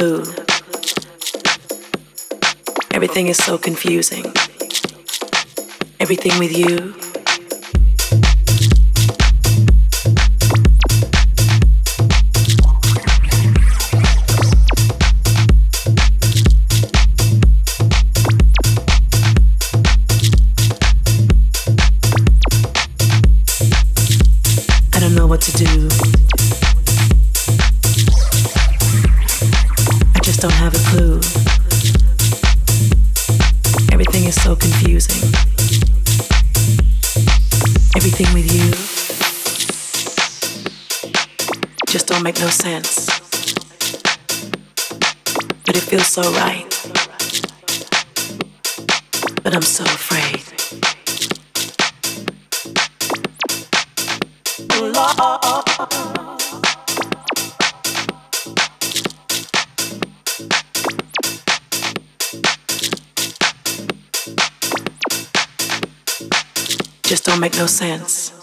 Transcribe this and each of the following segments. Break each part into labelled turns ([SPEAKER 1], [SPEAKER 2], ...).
[SPEAKER 1] clue. Everything is so confusing. Everything with you so right, but I'm so afraid. Just don't make no sense.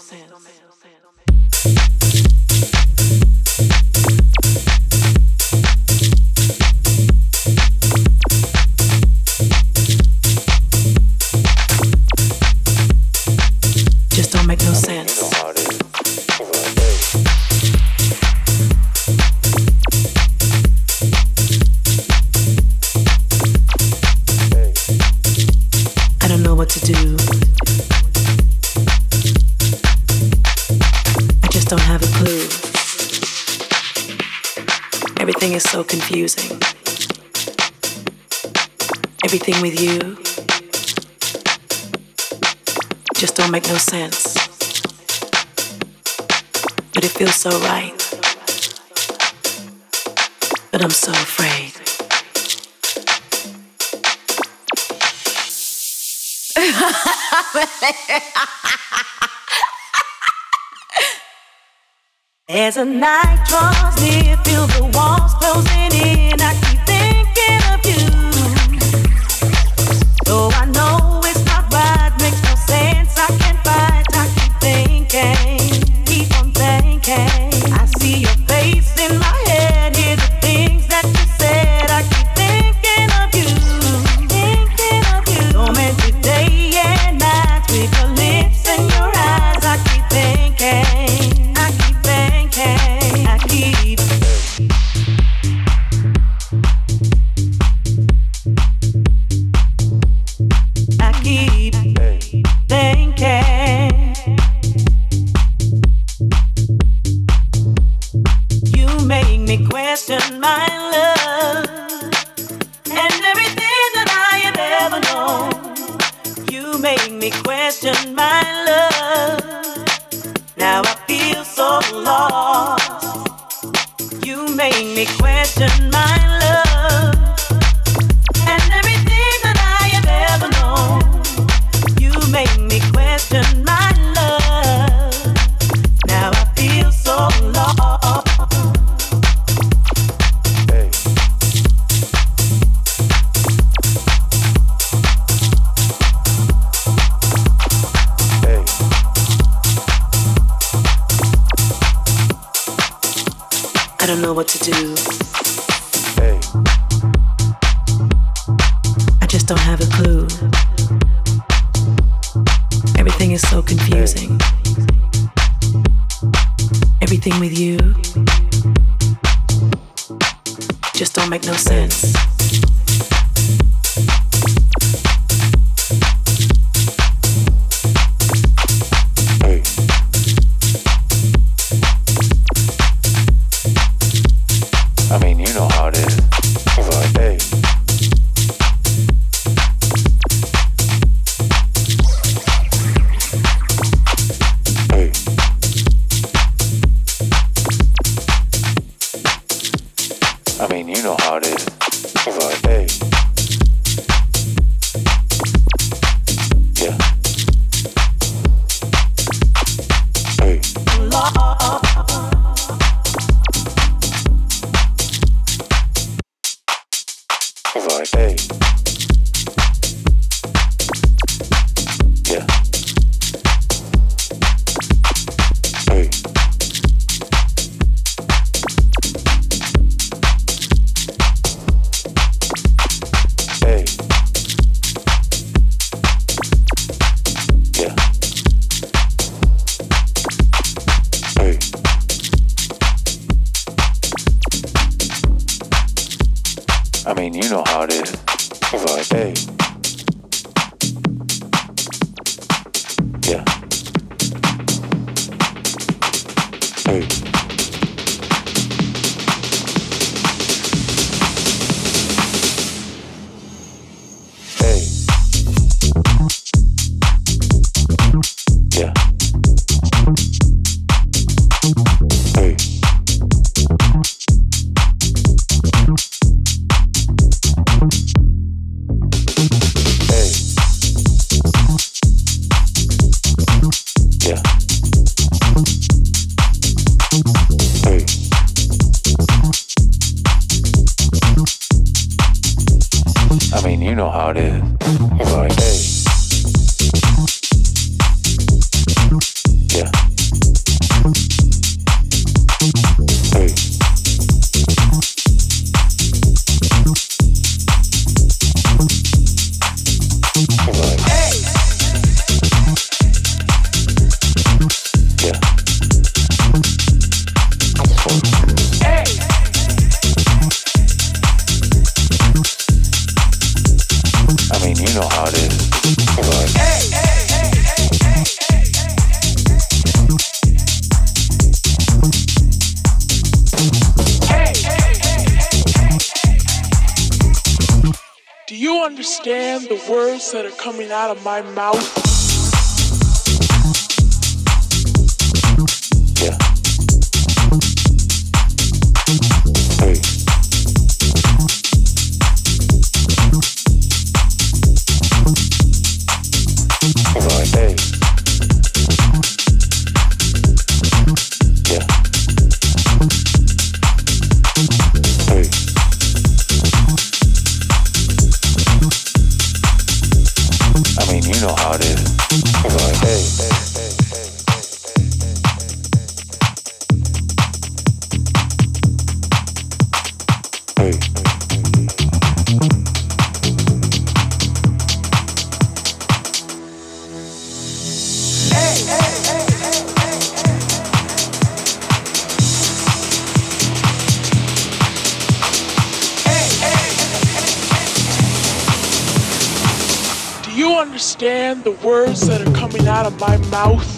[SPEAKER 1] As the night draws near, feel know
[SPEAKER 2] how it is.
[SPEAKER 3] You're going that are coming out of my mouth. understand the words that are coming out of my mouth?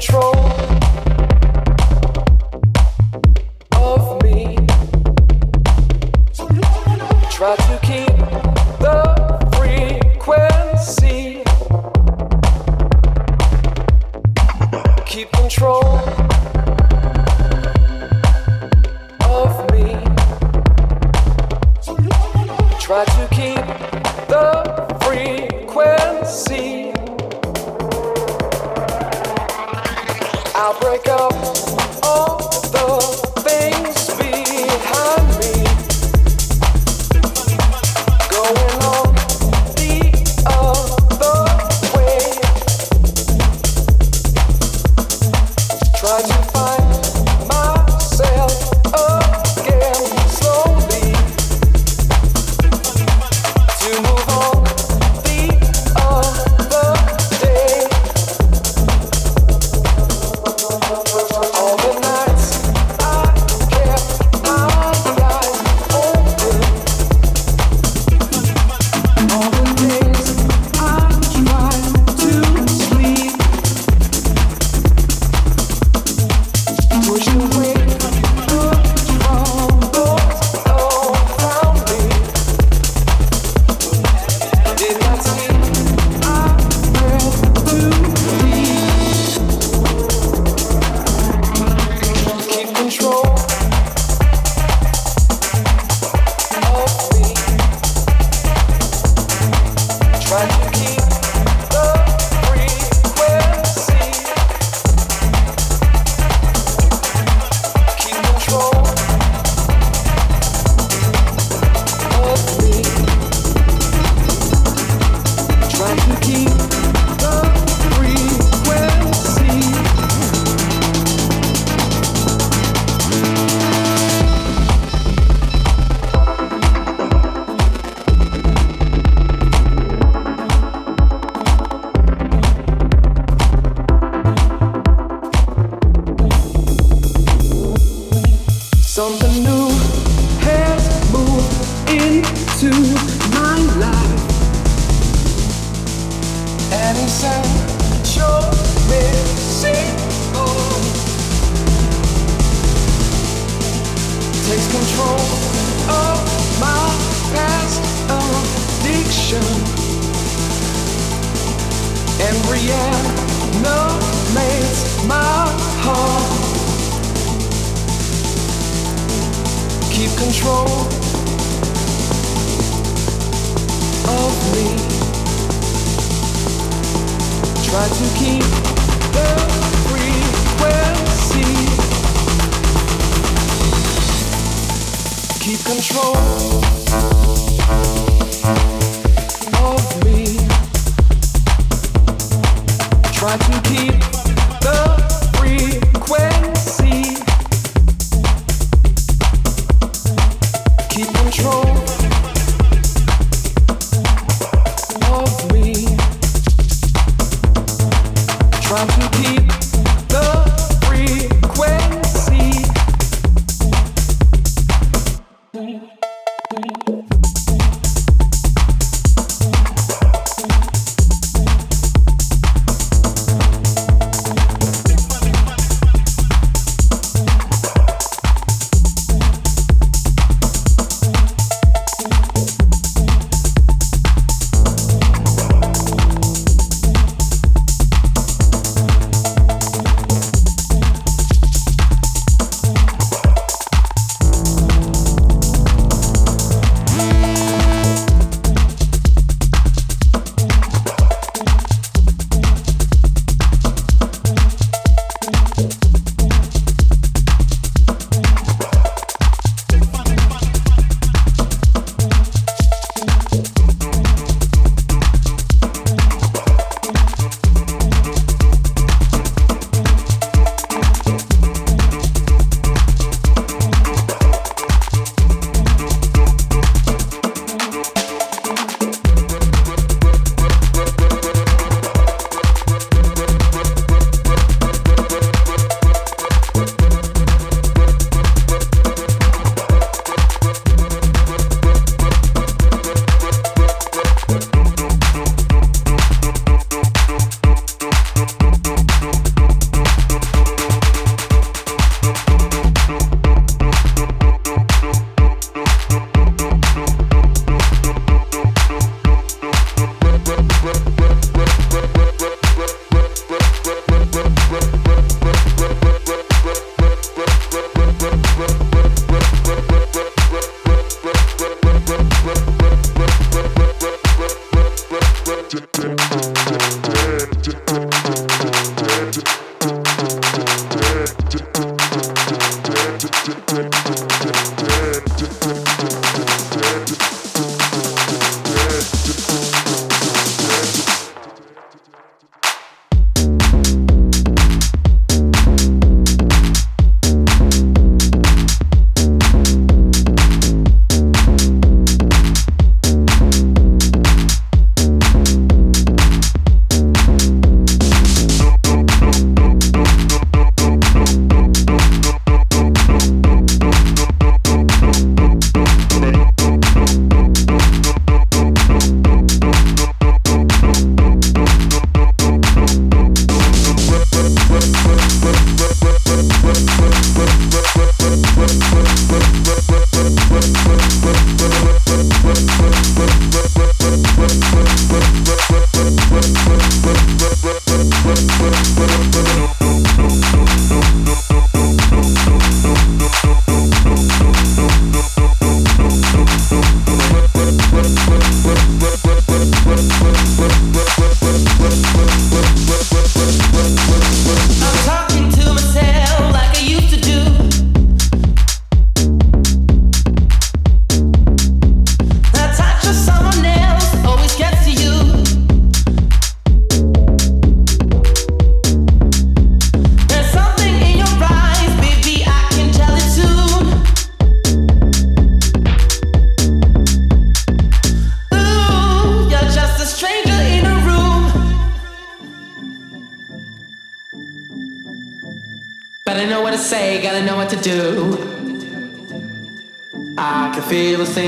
[SPEAKER 4] control. I'll break up.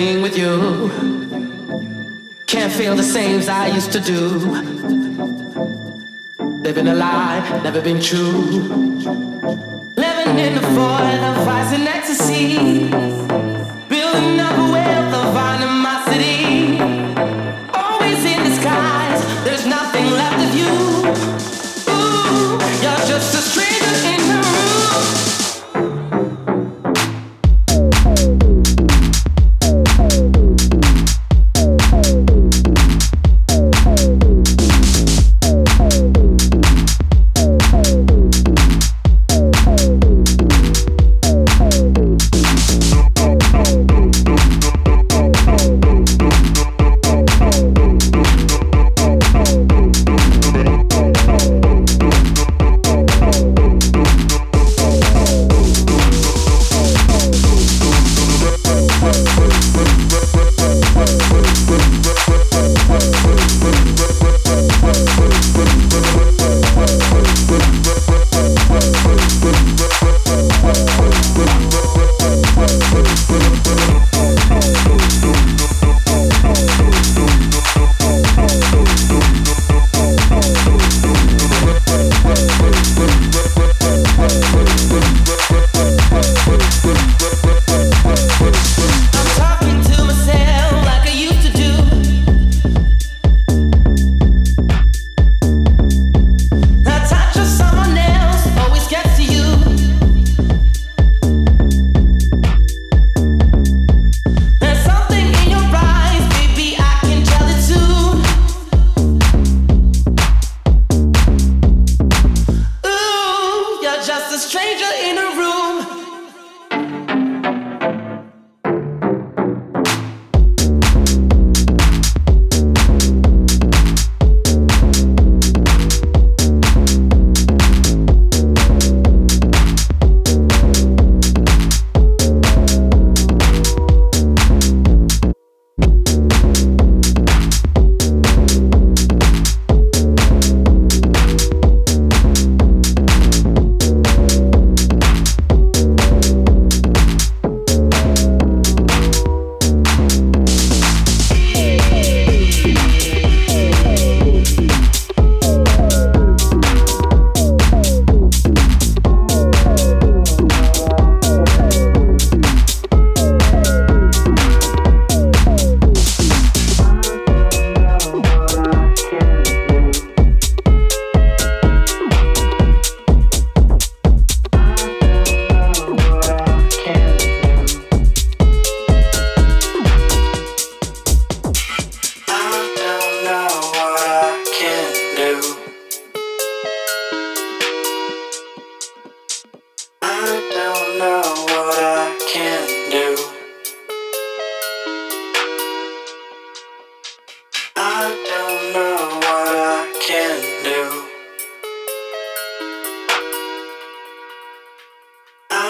[SPEAKER 5] Same with you. Can't feel the same as I used to do. Living a lie, never been true. Living in the void of vice and ecstasy. Building up a wealth of animosity.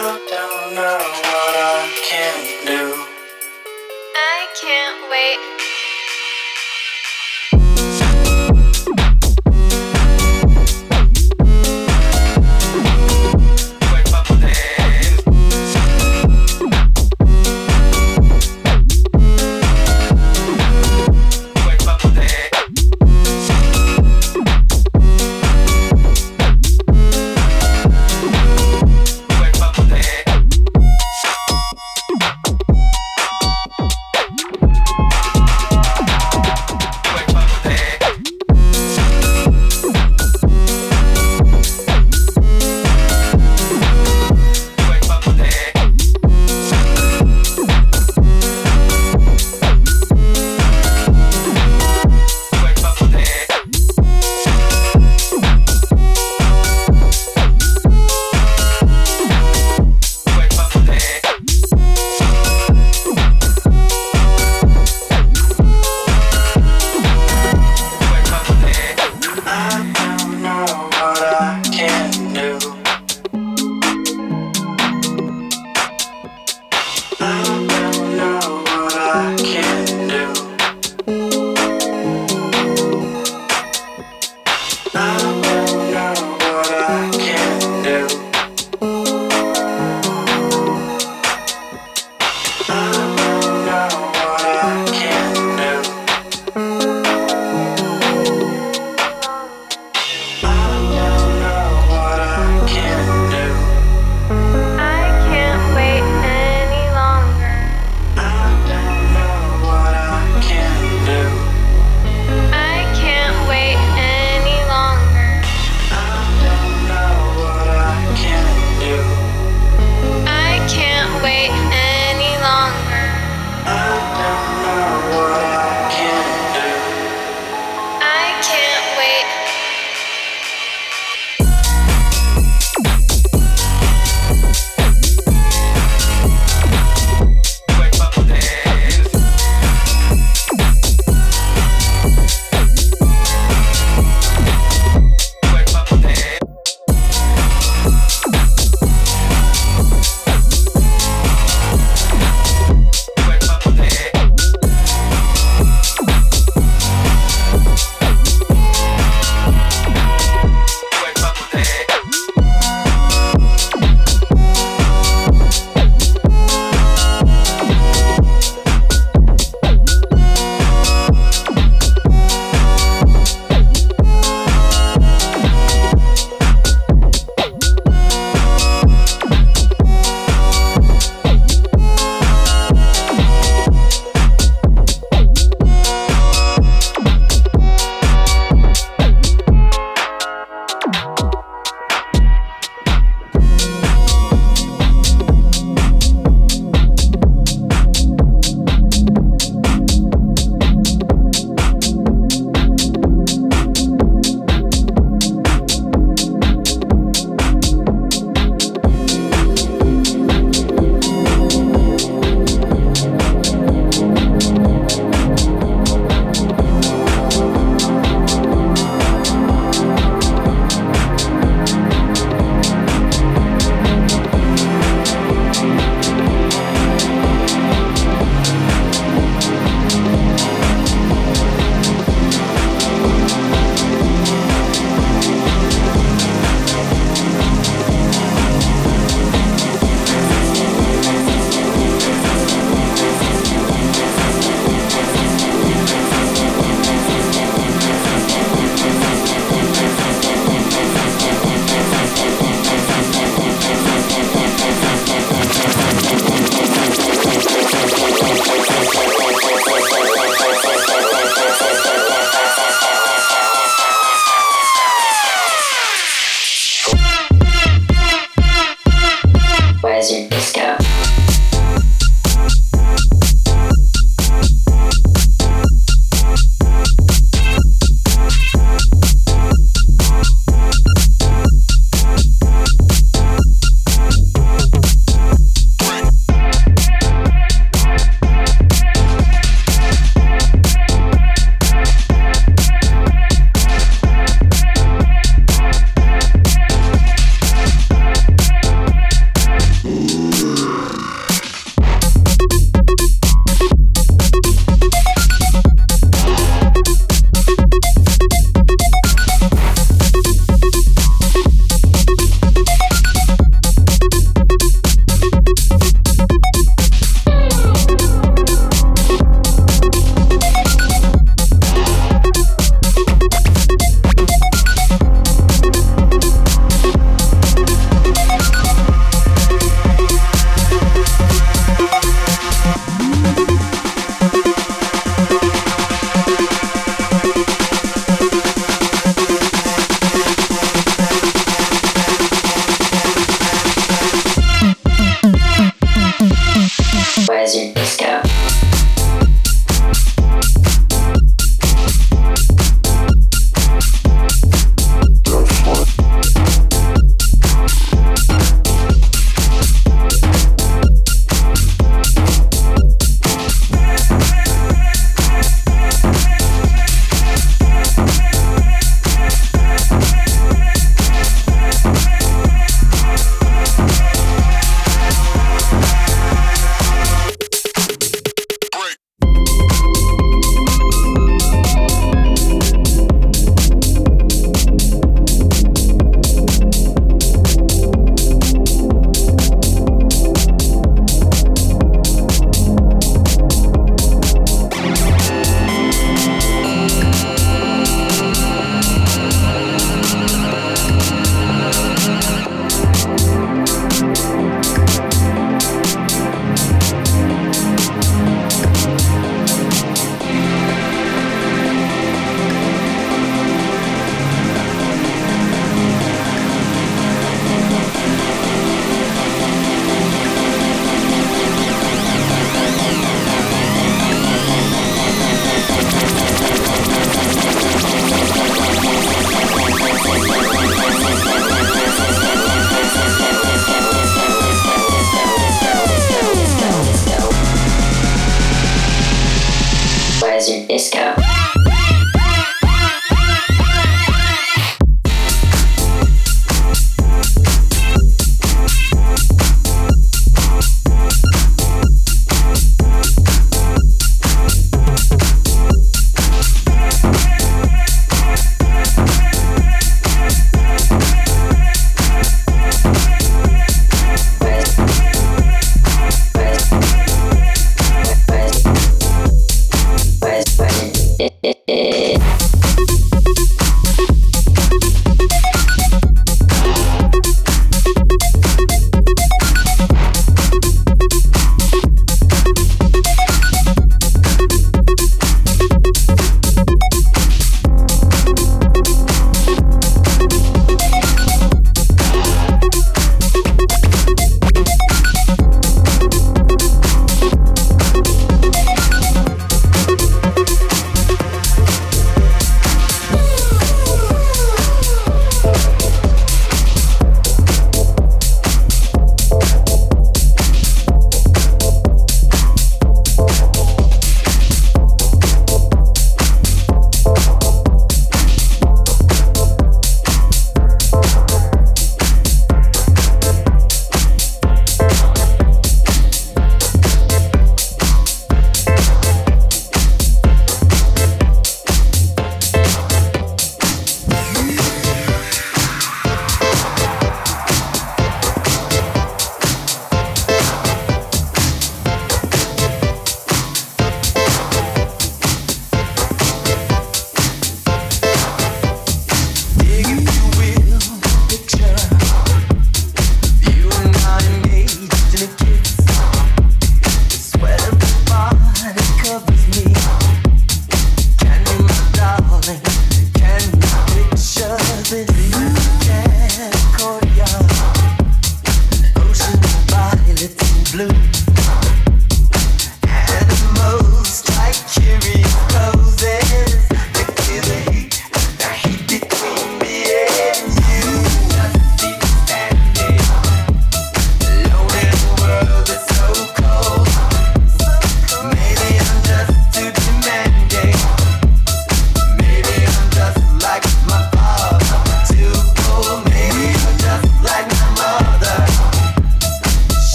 [SPEAKER 5] I don't know what I can do.
[SPEAKER 6] I can't wait.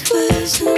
[SPEAKER 7] whispers.